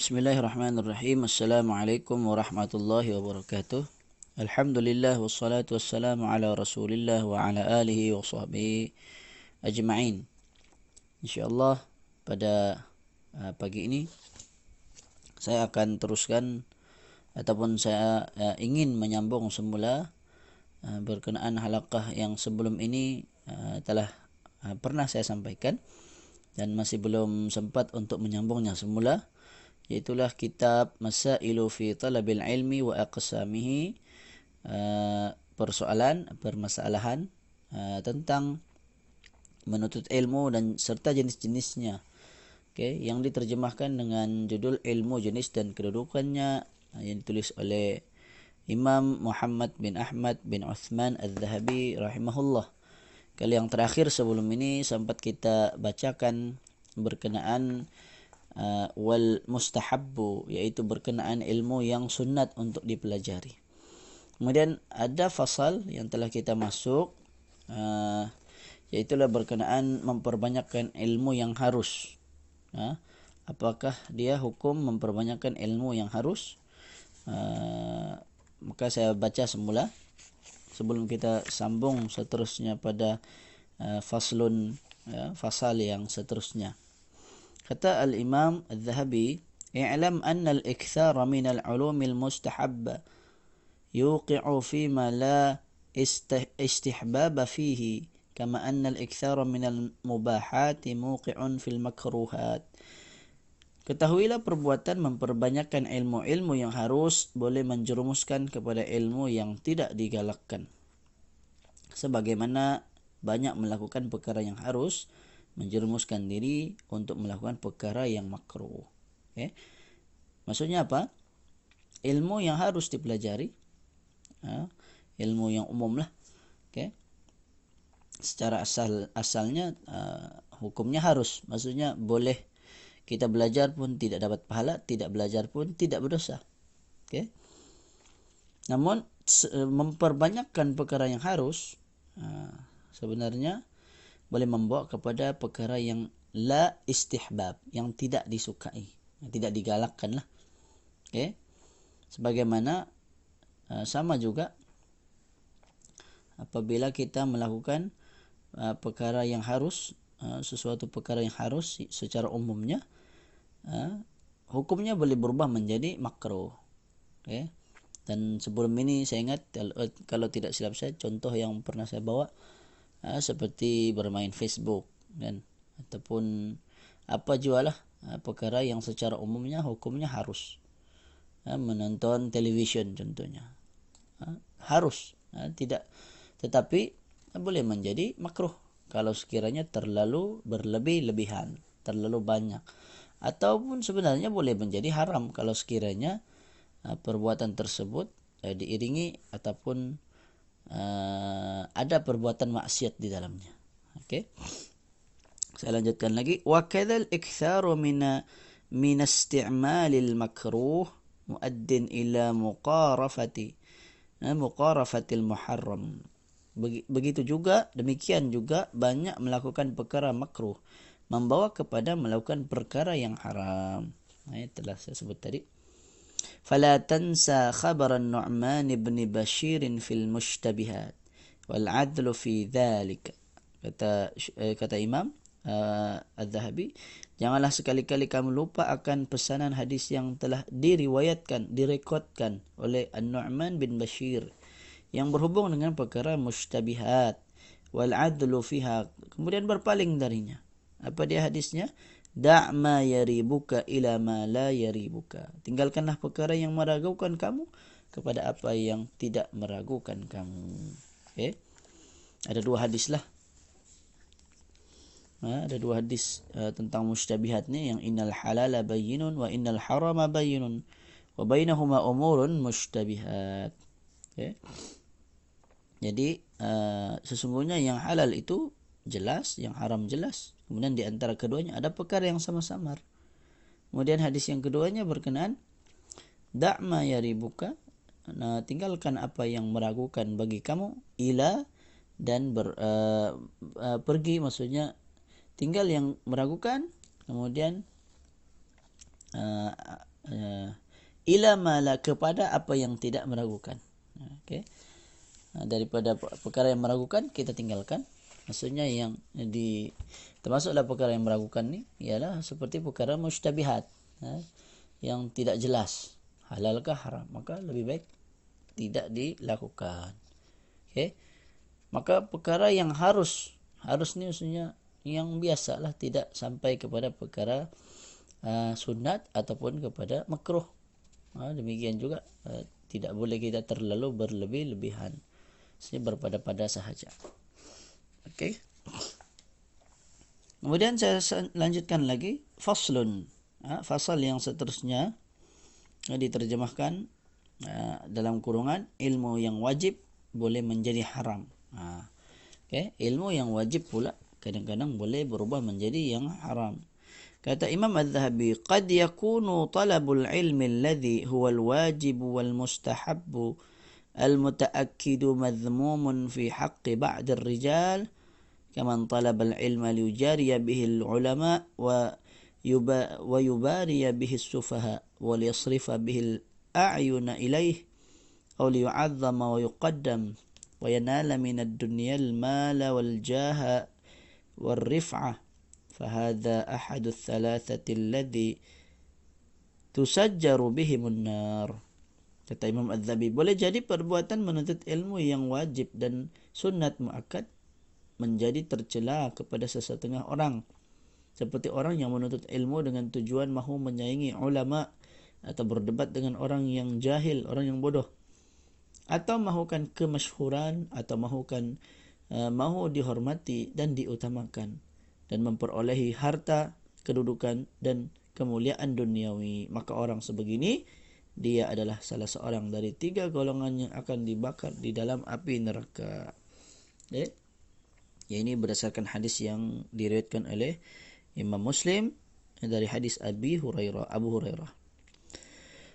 Bismillahirrahmanirrahim. Assalamualaikum warahmatullahi wabarakatuh. Alhamdulillah wassalatu wassalamu ala Rasulillah wa ala alihi wa sahbihi ajma'in. Insyaallah pada uh, pagi ini saya akan teruskan ataupun saya uh, ingin menyambung semula uh, berkenaan halaqah yang sebelum ini uh, telah uh, pernah saya sampaikan dan masih belum sempat untuk menyambungnya semula iaitulah kitab Masailu fi Talabil Ilmi wa Aqsamihi uh, persoalan permasalahan uh, tentang menuntut ilmu dan serta jenis-jenisnya okay, yang diterjemahkan dengan judul ilmu jenis dan kedudukannya uh, yang ditulis oleh Imam Muhammad bin Ahmad bin Uthman Al-Zahabi rahimahullah. Kali yang terakhir sebelum ini sempat kita bacakan berkenaan uh, wal mustahabbu iaitu berkenaan ilmu yang sunat untuk dipelajari. Kemudian ada fasal yang telah kita masuk uh, berkenaan memperbanyakkan ilmu yang harus. Uh, apakah dia hukum memperbanyakkan ilmu yang harus? Uh, maka saya baca semula sebelum kita sambung seterusnya pada uh, faslun uh, fasal yang seterusnya kata al imam al-zahabi i'lam anna al-ikthar min al-ulum al-mustahabba yuqi'u fi ma la istihbab fihi kama anna al-ikthar min al-mubahat muqi'un fil makruhat Ketahuilah perbuatan memperbanyakkan ilmu-ilmu yang harus boleh menjerumuskan kepada ilmu yang tidak digalakkan. Sebagaimana banyak melakukan perkara yang harus menjerumuskan diri untuk melakukan perkara yang makruh. Okay. Maksudnya apa? Ilmu yang harus dipelajari, ha? ilmu yang umum lah. Okay. Secara asal asalnya uh, hukumnya harus, maksudnya boleh kita belajar pun tidak dapat pahala, tidak belajar pun tidak berdosa. Okay? Namun memperbanyakkan perkara yang harus ha, sebenarnya boleh membawa kepada perkara yang la istihbab, yang tidak disukai, yang tidak digalakkan lah. Okay? Sebagaimana ha, sama juga apabila kita melakukan ha, perkara yang harus, sesuatu perkara yang harus secara umumnya, hukumnya boleh berubah menjadi makro. Okay. Dan sebelum ini saya ingat kalau tidak silap saya contoh yang pernah saya bawa ha, seperti bermain Facebook kan ataupun apa jualah ha, perkara yang secara umumnya hukumnya harus. Ha, menonton televisyen contohnya. Ha, harus. Ha, tidak tetapi boleh menjadi makruh kalau sekiranya terlalu berlebih-lebihan terlalu banyak. Ataupun sebenarnya boleh menjadi haram kalau sekiranya perbuatan tersebut uh, diiringi ataupun uh, ada perbuatan maksiat di dalamnya. Okey. Saya lanjutkan lagi wa kadzal iktharu min min isti'mal al makruh muaddin ila muqarafati uh, muqarafati al muharram. Begitu juga demikian juga banyak melakukan perkara makruh membawa kepada melakukan perkara yang haram. Ini telah saya sebut tadi. فلا تنسى خبر النعمان بن بشير في المشتبهات والعدل في ذلك kata kata Imam uh, Az-Zahabi janganlah sekali-kali kamu lupa akan pesanan hadis yang telah diriwayatkan direkodkan oleh An-Nu'man bin Bashir yang berhubung dengan perkara mustabihat wal adlu fiha kemudian berpaling darinya apa dia hadisnya? Da' ma yaribuka ila ma la yaribuka. Tinggalkanlah perkara yang meragukan kamu kepada apa yang tidak meragukan kamu. Okay? Ada dua hadis lah. Ha, ada dua hadis uh, tentang mustabihat ni yang innal halala bayyinun wa innal harama bayyinun wa bainahuma umurun mustabihat. Okay? Jadi uh, sesungguhnya yang halal itu jelas, yang haram jelas. Kemudian di antara keduanya ada perkara yang sama samar. Kemudian hadis yang keduanya berkenaan da'ma yaribuka nah, tinggalkan apa yang meragukan bagi kamu ila dan ber, uh, uh, pergi maksudnya tinggal yang meragukan kemudian uh, uh, ila mala kepada apa yang tidak meragukan. Okey. Uh, daripada perkara yang meragukan kita tinggalkan. Maksudnya yang di termasuklah perkara yang meragukan ni ialah seperti perkara mustabihat uh, yang tidak jelas halalkah haram maka lebih baik tidak dilakukan. Okey. Maka perkara yang harus harus ni maksudnya yang biasalah tidak sampai kepada perkara uh, sunat ataupun kepada makruh. Uh, demikian juga uh, tidak boleh kita terlalu berlebih-lebihan. Maksudnya berpada-pada sahaja. Okey. Kemudian saya lanjutkan lagi faslun. Uh, fasal yang seterusnya uh, diterjemahkan uh, dalam kurungan ilmu yang wajib boleh menjadi haram. Uh, okay. Ilmu yang wajib pula kadang-kadang boleh berubah menjadi yang haram. Kata Imam Al-Zahabi, "Qad yakunu talabul ilmi alladhi huwa al-wajib wal المتأكد مذموم في حق بعض الرجال كمن طلب العلم ليجاري به العلماء ويباري به السفهاء وليصرف به الأعين إليه أو ليعظم ويقدم وينال من الدنيا المال والجاه والرفعة. فهذا أحد الثلاثة الذي تسجر بهم النار. Kata Imam Az-Zabi boleh jadi perbuatan menuntut ilmu yang wajib dan sunat muakkad menjadi tercela kepada sesetengah orang seperti orang yang menuntut ilmu dengan tujuan mahu menyaingi ulama atau berdebat dengan orang yang jahil orang yang bodoh atau mahukan kemasyhuran atau mahukan Eh, mahu dihormati dan diutamakan dan memperolehi harta, kedudukan dan kemuliaan duniawi. Maka orang sebegini dia adalah salah seorang dari tiga golongan yang akan dibakar di dalam api neraka. Eh? Ya ini berdasarkan hadis yang diriwayatkan oleh Imam Muslim dari hadis Abi Hurairah, Abu Hurairah.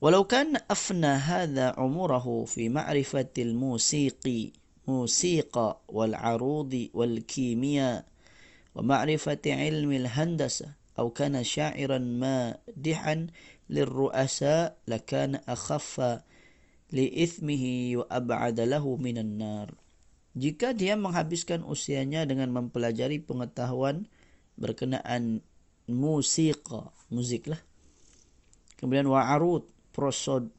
Walau kan afna hadha umurahu fi ma'rifatil musiqi, musiqa wal arudi wal kimia wa ma'rifati ilmi al-handasa, أو كان شاعرا مادحا للرؤساء لكان أخف لإثمه وأبعد له من النار Jika dia menghabiskan usianya dengan mempelajari pengetahuan berkenaan musika, muzik lah. Kemudian wa'arud,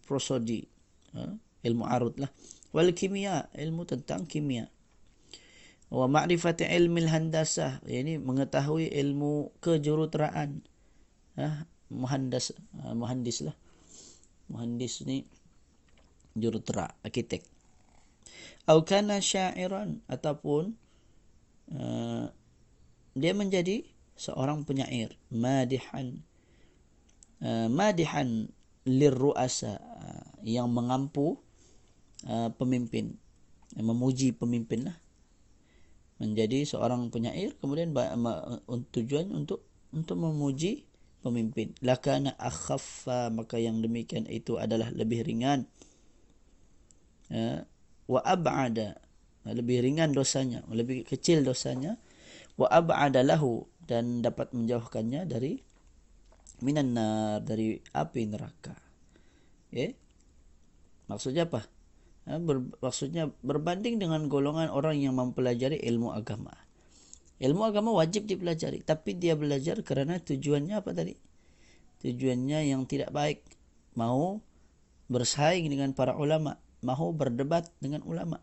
prosodi, ha? ilmu arud lah wal kimia ilmu tentang kimia wa ma'rifati ilmi handasah yakni mengetahui ilmu kejuruteraan ha muhandas ha, muhandis lah. Muhandis ni jurutera arkitek. Atau kana syairan ataupun uh, dia menjadi seorang penyair madihan. Uh, madihan lirruasa uh, yang mengampu Uh, pemimpin memuji pemimpin lah. Menjadi seorang penyair kemudian tujuan untuk untuk memuji pemimpin. Lakana akhaffa maka yang demikian itu adalah lebih ringan. Uh, wa ab'ada lebih ringan dosanya lebih kecil dosanya. Wa ab'ada lahu dan dapat menjauhkannya dari minan nar dari api neraka. Okay? maksudnya apa? Ha, ber, maksudnya berbanding dengan golongan orang yang mempelajari ilmu agama. Ilmu agama wajib dipelajari, tapi dia belajar kerana tujuannya apa tadi? Tujuannya yang tidak baik, mau bersaing dengan para ulama, mau berdebat dengan ulama,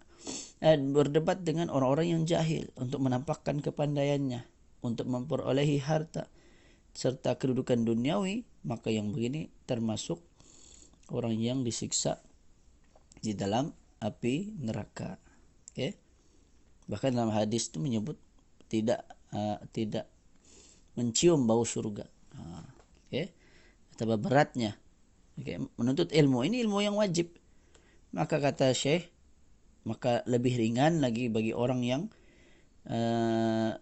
eh, berdebat dengan orang-orang yang jahil untuk menampakkan kepandaiannya, untuk memperolehi harta serta kedudukan duniawi, maka yang begini termasuk orang yang disiksa di dalam api neraka. Okay. Bahkan dalam hadis itu menyebut tidak uh, tidak mencium bau surga. Uh, okay. Atau beratnya. Okay. Menuntut ilmu. Ini ilmu yang wajib. Maka kata Syekh, maka lebih ringan lagi bagi orang yang uh,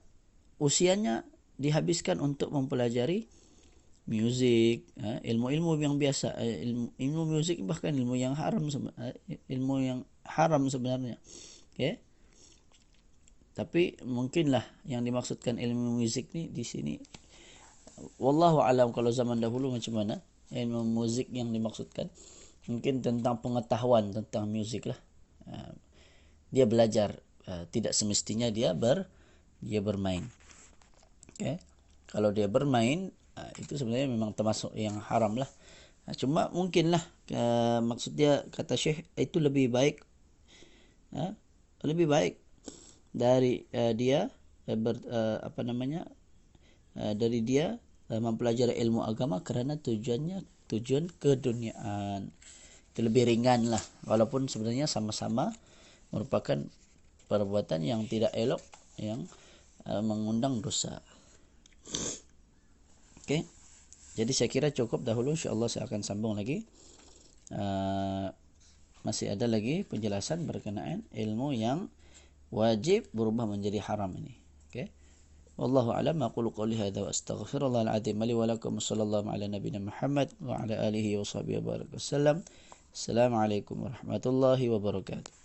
usianya dihabiskan untuk mempelajari ha, ilmu-ilmu yang biasa, ilmu, ilmu muzik bahkan ilmu yang haram, ilmu yang haram sebenarnya. Okay. Tapi mungkinlah yang dimaksudkan ilmu muzik ni di sini. Wallahu alam kalau zaman dahulu macam mana. ilmu muzik yang dimaksudkan mungkin tentang pengetahuan tentang muzik lah uh, dia belajar uh, tidak semestinya dia ber dia bermain okay. kalau dia bermain uh, itu sebenarnya memang termasuk yang haram lah cuma mungkinlah maksud dia kata syekh itu lebih baik lebih baik dari uh, dia uh, ber, uh, apa namanya uh, dari dia uh, mempelajari ilmu agama kerana tujuannya tujuan keduniaan itu lebih ringan lah walaupun sebenarnya sama-sama merupakan perbuatan yang tidak elok yang uh, mengundang dosa. Okey. Jadi saya kira cukup dahulu insya-Allah saya akan sambung lagi. Uh, masih ada lagi penjelasan berkenaan ilmu yang wajib berubah menjadi haram ini. Okey. Wallahu a'lam aqulu qawli hadza wa astaghfirullah al-azim li wa lakum sallallahu ala nabiyyina Muhammad wa ala alihi wa sahbihi wa barakatuh. Assalamualaikum warahmatullahi wabarakatuh.